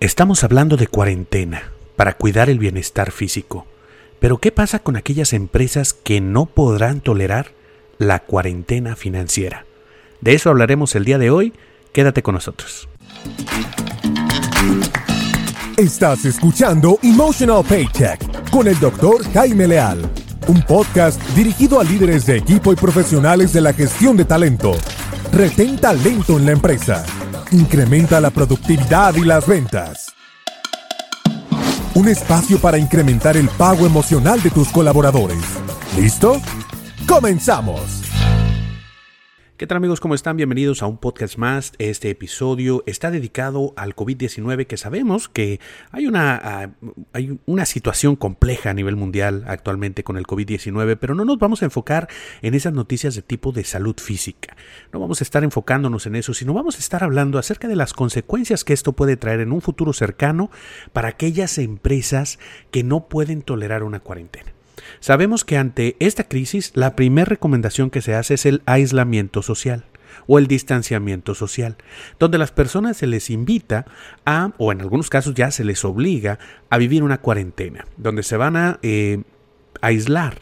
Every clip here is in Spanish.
Estamos hablando de cuarentena para cuidar el bienestar físico. Pero ¿qué pasa con aquellas empresas que no podrán tolerar la cuarentena financiera? De eso hablaremos el día de hoy. Quédate con nosotros. Estás escuchando Emotional Paycheck con el doctor Jaime Leal, un podcast dirigido a líderes de equipo y profesionales de la gestión de talento. Retén talento en la empresa Incrementa la productividad y las ventas. Un espacio para incrementar el pago emocional de tus colaboradores. ¿Listo? ¡Comenzamos! ¿Qué tal amigos? ¿Cómo están? Bienvenidos a un podcast más. Este episodio está dedicado al COVID-19 que sabemos que hay una, ah, hay una situación compleja a nivel mundial actualmente con el COVID-19, pero no nos vamos a enfocar en esas noticias de tipo de salud física. No vamos a estar enfocándonos en eso, sino vamos a estar hablando acerca de las consecuencias que esto puede traer en un futuro cercano para aquellas empresas que no pueden tolerar una cuarentena. Sabemos que ante esta crisis la primera recomendación que se hace es el aislamiento social o el distanciamiento social, donde las personas se les invita a, o en algunos casos ya se les obliga a vivir una cuarentena, donde se van a eh, aislar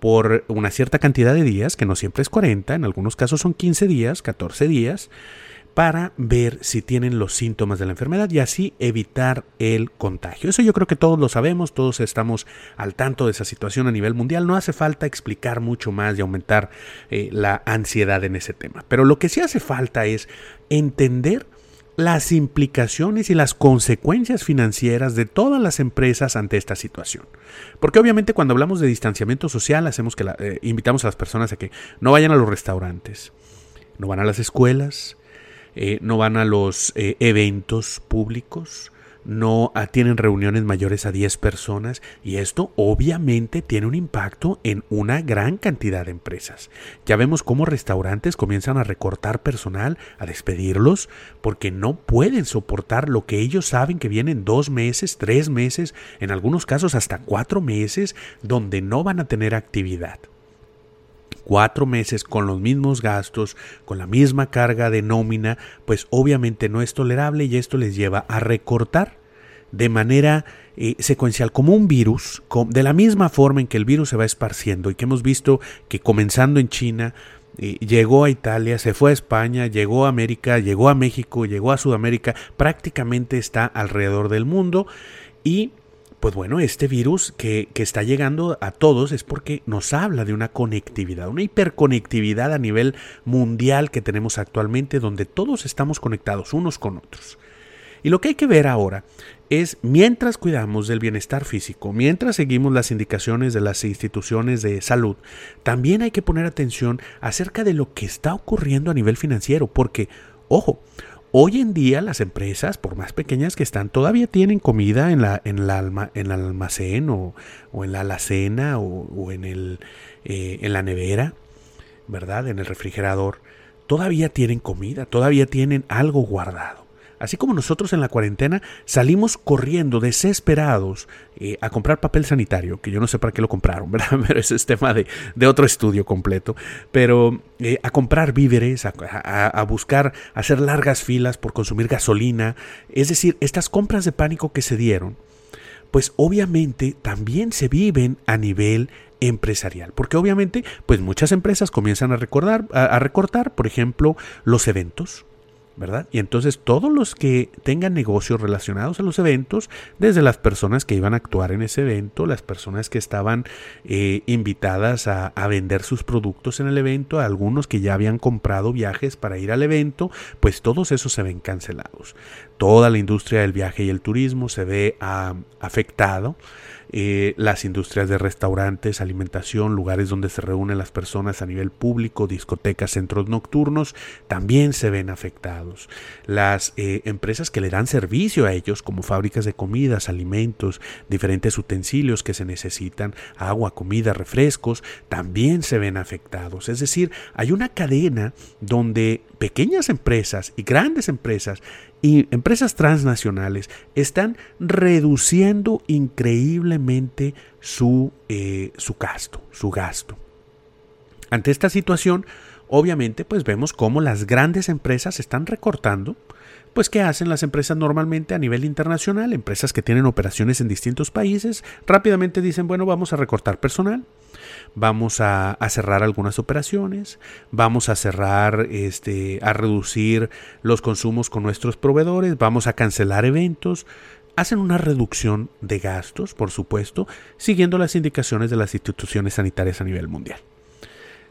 por una cierta cantidad de días, que no siempre es 40, en algunos casos son 15 días, 14 días, para ver si tienen los síntomas de la enfermedad y así evitar el contagio. Eso yo creo que todos lo sabemos, todos estamos al tanto de esa situación a nivel mundial. No hace falta explicar mucho más y aumentar eh, la ansiedad en ese tema. Pero lo que sí hace falta es entender las implicaciones y las consecuencias financieras de todas las empresas ante esta situación. Porque obviamente cuando hablamos de distanciamiento social hacemos que eh, invitamos a las personas a que no vayan a los restaurantes, no van a las escuelas, eh, no van a los eh, eventos públicos, no tienen reuniones mayores a 10 personas y esto obviamente tiene un impacto en una gran cantidad de empresas. Ya vemos cómo restaurantes comienzan a recortar personal, a despedirlos, porque no pueden soportar lo que ellos saben que vienen dos meses, tres meses, en algunos casos hasta cuatro meses, donde no van a tener actividad cuatro meses con los mismos gastos, con la misma carga de nómina, pues obviamente no es tolerable y esto les lleva a recortar de manera eh, secuencial como un virus, de la misma forma en que el virus se va esparciendo y que hemos visto que comenzando en China, eh, llegó a Italia, se fue a España, llegó a América, llegó a México, llegó a Sudamérica, prácticamente está alrededor del mundo y pues bueno, este virus que, está llegando a todos es porque nos habla de una conectividad, una hiperconectividad a nivel mundial que tenemos actualmente, donde todos estamos conectados unos con otros. Y lo que hay que ver ahora es, mientras cuidamos del bienestar físico, mientras seguimos las indicaciones de las instituciones de salud, también hay que poner atención acerca de lo que está ocurriendo a nivel financiero, porque, ojo, Hoy en día las empresas, por más pequeñas que están, todavía tienen comida en, la, en, alma, en el almacén o, en la alacena o, en, el, eh, en la nevera, ¿verdad? En el refrigerador. Todavía tienen comida, todavía tienen algo guardado. Así como nosotros en la cuarentena salimos corriendo desesperados eh, a comprar papel sanitario, que yo no sé para qué lo compraron, ¿verdad? Pero ese es tema de, otro estudio completo. Pero eh, a comprar víveres, a, a, buscar hacer largas filas por consumir gasolina. Es decir, estas compras de pánico que se dieron, pues obviamente también se viven a nivel empresarial. Porque obviamente, pues muchas empresas comienzan a recordar, a recortar, por ejemplo, los eventos ¿verdad? Y entonces todos los que tengan negocios relacionados a los eventos, desde las personas que iban a actuar en ese evento, las personas que estaban eh, invitadas a, a, vender sus productos en el evento, algunos que ya habían comprado viajes para ir al evento, pues todos esos se ven cancelados. Toda la industria del viaje y el turismo se ve ah, afectado. Eh, las industrias de restaurantes, alimentación, lugares donde se reúnen las personas a nivel público, discotecas, centros nocturnos, también se ven afectados. Las eh, empresas que le dan servicio a ellos, como fábricas de comidas, alimentos, diferentes utensilios que se necesitan, agua, comida, refrescos, también se ven afectados. Es decir, hay una cadena donde pequeñas empresas y grandes empresas y empresas transnacionales están reduciendo increíblemente su, eh, su gasto, su gasto. Ante esta situación, obviamente, pues vemos cómo las grandes empresas están recortando pues ¿qué hacen las empresas normalmente a nivel internacional? Empresas que tienen operaciones en distintos países, rápidamente dicen, bueno, vamos a recortar personal, vamos a, cerrar algunas operaciones, vamos a cerrar, este, a reducir los consumos con nuestros proveedores, vamos a cancelar eventos, hacen una reducción de gastos, por supuesto, siguiendo las indicaciones de las instituciones sanitarias a nivel mundial.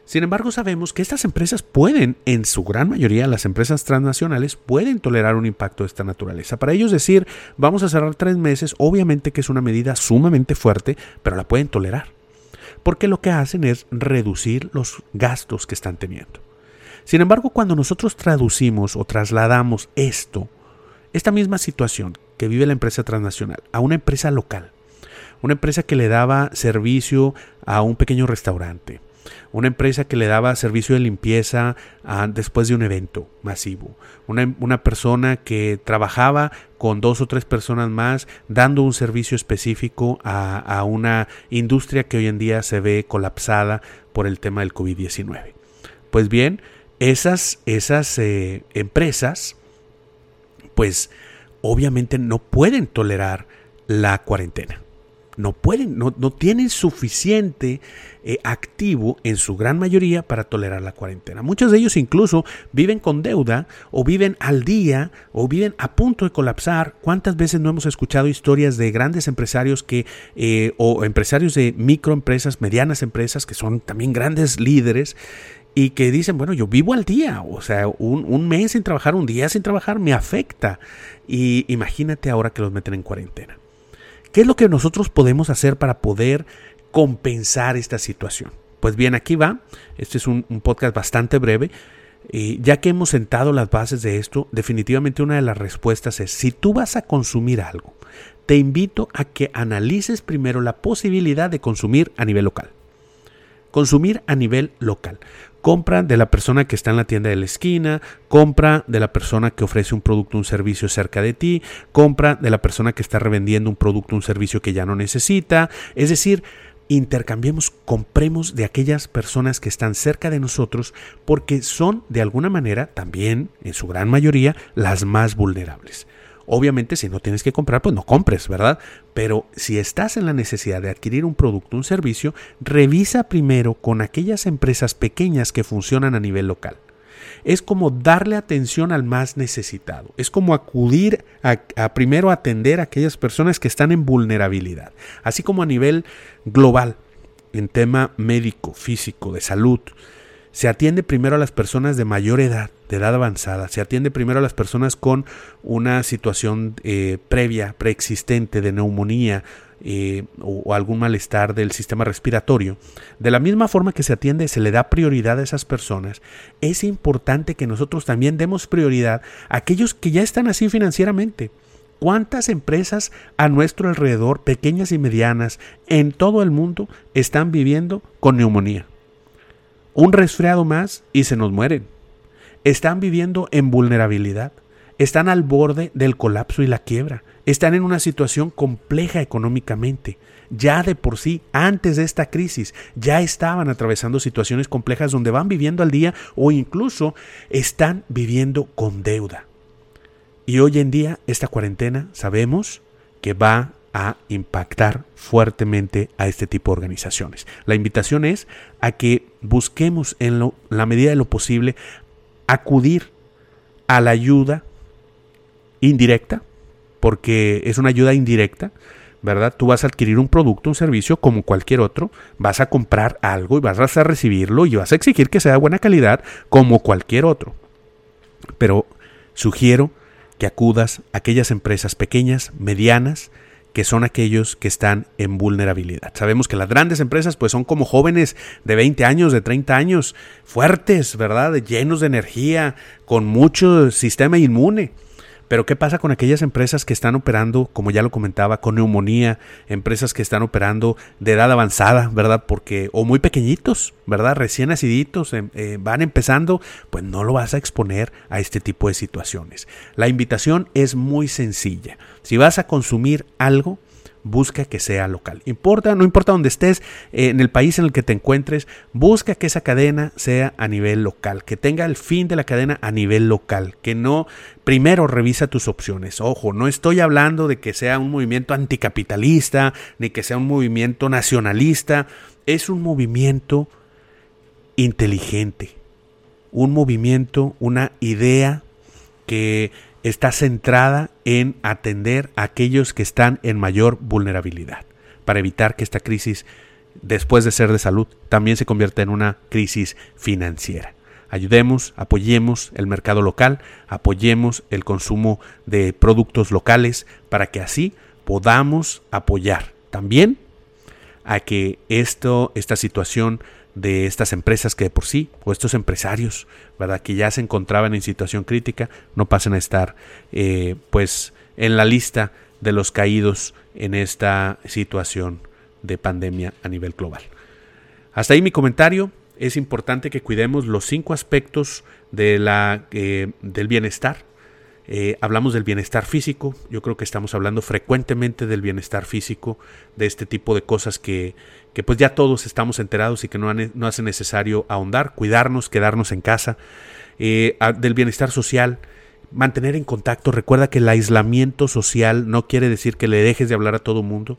Sin embargo, sabemos que estas empresas pueden, en su gran mayoría, las empresas transnacionales pueden tolerar un impacto de esta naturaleza. Para ellos decir, vamos a cerrar tres meses, obviamente que es una medida sumamente fuerte, pero la pueden tolerar. Porque lo que hacen es reducir los gastos que están teniendo. Sin embargo, cuando nosotros traducimos o trasladamos esto, esta misma situación que vive la empresa transnacional, a una empresa local, una empresa que le daba servicio a un pequeño restaurante, una empresa que le daba servicio de limpieza ah, después de un evento masivo, una, persona que trabajaba con dos o tres personas más dando un servicio específico a, una industria que hoy en día se ve colapsada por el tema del COVID-19. Pues bien, esas, esas eh, empresas, pues obviamente no pueden tolerar la cuarentena no pueden, no, tienen suficiente eh, activo en su gran mayoría para tolerar la cuarentena. Muchos de ellos incluso viven con deuda o viven al día o viven a punto de colapsar. ¿Cuántas veces no hemos escuchado historias de grandes empresarios que eh, o empresarios de microempresas, medianas empresas que son también grandes líderes y que dicen, bueno, yo vivo al día, o sea, un, un mes sin trabajar, un día sin trabajar me afecta. Y imagínate ahora que los meten en cuarentena. ¿Qué es lo que nosotros podemos hacer para poder compensar esta situación? Pues bien, aquí va. Este es un, podcast bastante breve. Y ya que hemos sentado las bases de esto, definitivamente una de las respuestas es, si tú vas a consumir algo, te invito a que analices primero la posibilidad de consumir a nivel local. Consumir a nivel local. Compra de la persona que está en la tienda de la esquina, compra de la persona que ofrece un producto, un servicio cerca de ti, compra de la persona que está revendiendo un producto, un servicio que ya no necesita. Es decir, intercambiemos, compremos de aquellas personas que están cerca de nosotros porque son de alguna manera también, en su gran mayoría, las más vulnerables. Obviamente si no tienes que comprar, pues no compres, ¿verdad? Pero si estás en la necesidad de adquirir un producto, un servicio, revisa primero con aquellas empresas pequeñas que funcionan a nivel local. Es como darle atención al más necesitado. Es como acudir a, a primero atender a aquellas personas que están en vulnerabilidad. Así como a nivel global, en tema médico, físico, de salud. Se atiende primero a las personas de mayor edad, de edad avanzada. Se atiende primero a las personas con una situación eh, previa, preexistente de neumonía eh, o, algún malestar del sistema respiratorio. De la misma forma que se atiende, se le da prioridad a esas personas, es importante que nosotros también demos prioridad a aquellos que ya están así financieramente. ¿Cuántas empresas a nuestro alrededor, pequeñas y medianas, en todo el mundo, están viviendo con neumonía? Un resfriado más y se nos mueren están viviendo en vulnerabilidad, están al borde del colapso y la quiebra, están en una situación compleja económicamente. Ya de por sí, antes de esta crisis, ya estaban atravesando situaciones complejas donde van viviendo al día o incluso están viviendo con deuda. Y hoy en día, esta cuarentena sabemos que va a impactar fuertemente a este tipo de organizaciones. La invitación es a que busquemos en la medida de lo posible acudir a la ayuda indirecta, porque es una ayuda indirecta, ¿verdad? Tú vas a adquirir un producto, un servicio como cualquier otro, vas a comprar algo y vas a recibirlo y vas a exigir que sea de buena calidad como cualquier otro. Pero sugiero que acudas a aquellas empresas pequeñas, medianas, que son aquellos que están en vulnerabilidad. Sabemos que las grandes empresas pues son como jóvenes de 20 años, de 30 años, fuertes, ¿verdad? Llenos de energía, con mucho sistema inmune. Pero ¿qué pasa con aquellas empresas que están operando, como ya lo comentaba, con neumonía, empresas que están operando de edad avanzada, ¿verdad? Porque, o muy pequeñitos, ¿verdad? Recién naciditos, em, eh, van empezando, pues no lo vas a exponer a este tipo de situaciones. La invitación es muy sencilla. Si vas a consumir algo, busca que sea local. Importa, no importa dónde estés, eh, en el país en el que te encuentres, busca que esa cadena sea a nivel local, que tenga el fin de la cadena a nivel local, que no primero revisa tus opciones. Ojo, no estoy hablando de que sea un movimiento anticapitalista, ni que sea un movimiento nacionalista, es un movimiento inteligente, un movimiento, una idea que está centrada en atender a aquellos que están en mayor vulnerabilidad, para evitar que esta crisis, después de ser de salud, también se convierta en una crisis financiera. Ayudemos, apoyemos el mercado local, apoyemos el consumo de productos locales para que así podamos apoyar también a que esto, esta situación de estas empresas que de por sí, o estos empresarios, ¿verdad? Que ya se encontraban en situación crítica, no pasen a estar, eh, pues, en la lista de los caídos en esta situación de pandemia a nivel global. Hasta ahí mi comentario. Es importante que cuidemos los cinco aspectos de la, eh, del bienestar eh, hablamos del bienestar físico, yo creo que estamos hablando frecuentemente del bienestar físico, de este tipo de cosas que, que pues ya todos estamos enterados y que no, no hace necesario ahondar, cuidarnos, quedarnos en casa, eh, del bienestar social, mantener en contacto, recuerda que el aislamiento social no quiere decir que le dejes de hablar a todo mundo,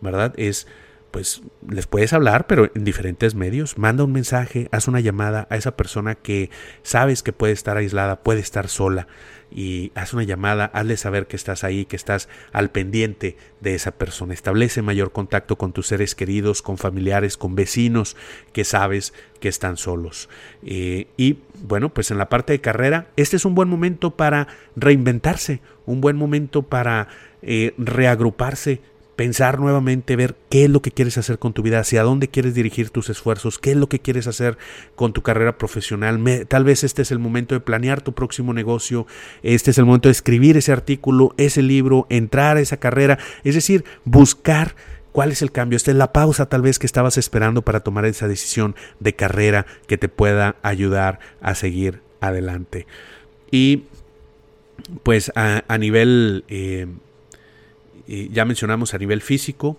¿verdad? Es pues les puedes hablar, pero en diferentes medios. Manda un mensaje, haz una llamada a esa persona que sabes que puede estar aislada, puede estar sola y haz una llamada, hazle saber que estás ahí, que estás al pendiente de esa persona. Establece mayor contacto con tus seres queridos, con familiares, con vecinos que sabes que están solos. Eh, y bueno, pues en la parte de carrera, este es un buen momento para reinventarse, un buen momento para eh, reagruparse, pensar nuevamente, ver qué es lo que quieres hacer con tu vida, hacia dónde quieres dirigir tus esfuerzos, qué es lo que quieres hacer con tu carrera profesional. tal vez este es el momento de planear tu próximo negocio, este es el momento de escribir ese artículo, ese libro, entrar a esa carrera, es decir, buscar cuál es el cambio. Esta es la pausa tal vez que estabas esperando para tomar esa decisión de carrera que te pueda ayudar a seguir adelante. Y pues a, nivel... Eh, ya mencionamos a nivel físico,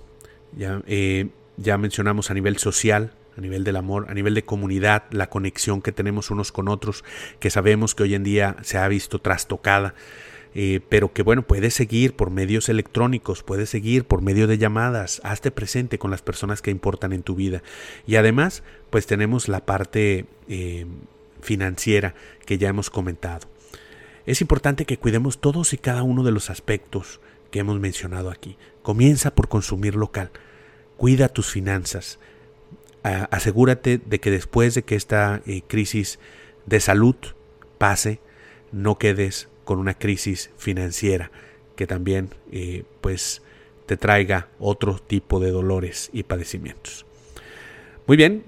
ya, eh, ya mencionamos a nivel social, a nivel del amor, a nivel de comunidad, la conexión que tenemos unos con otros, que sabemos que hoy en día se ha visto trastocada. Eh, pero que bueno, puedes seguir por medios electrónicos, puedes seguir por medio de llamadas, hazte presente con las personas que importan en tu vida. Y además, pues tenemos la parte eh, financiera que ya hemos comentado. Es importante que cuidemos todos y cada uno de los aspectos que hemos mencionado aquí. Comienza por consumir local. Cuida tus finanzas. asegúrate de que después de que esta eh, crisis de salud pase, no quedes con una crisis financiera que también eh, pues te traiga otro tipo de dolores y padecimientos. Muy bien,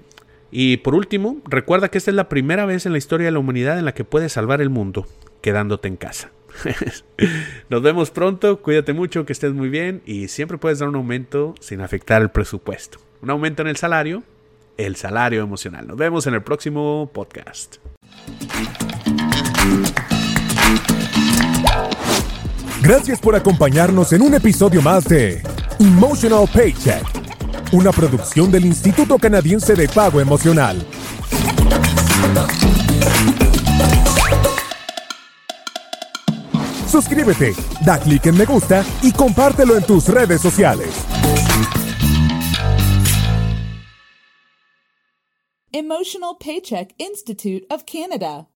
y por último, recuerda que esta es la primera vez en la historia de la humanidad en la que puedes salvar el mundo quedándote en casa. Nos vemos pronto, cuídate mucho, que estés muy bien y siempre puedes dar un aumento sin afectar el presupuesto. Un aumento en el salario, el salario emocional. Nos vemos en el próximo podcast. Gracias por acompañarnos en un episodio más de Emotional Paycheck, una producción del Instituto Canadiense de Pago Emocional. Suscríbete, da clic en me gusta y compártelo en tus redes sociales. Emotional Paycheck Institute of Canada.